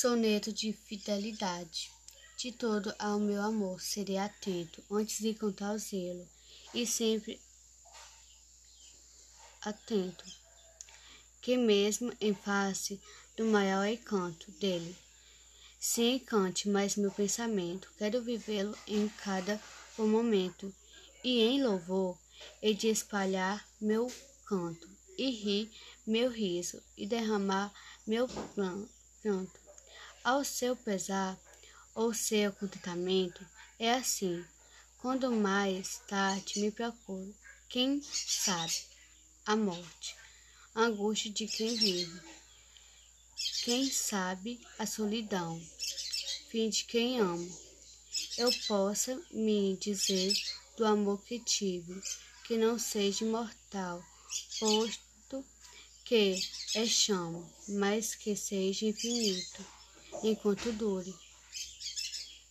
Soneto de fidelidade. De todo ao meu amor serei atento, antes de contar o zelo, e sempre atento, que mesmo em face do maior encanto dele, se encante mais meu pensamento, quero vivê-lo em cada momento, e em louvor e de espalhar meu canto, e rir meu riso, e derramar meu pranto ao seu pesar ou seu contentamento, é assim. Quando mais tarde me procuro, quem sabe a morte, a angústia de quem vive, quem sabe a solidão, fim de quem amo. Eu possa me dizer do amor que tive, que não seja imortal, posto que é chamo, mas que seja infinito enquanto dure.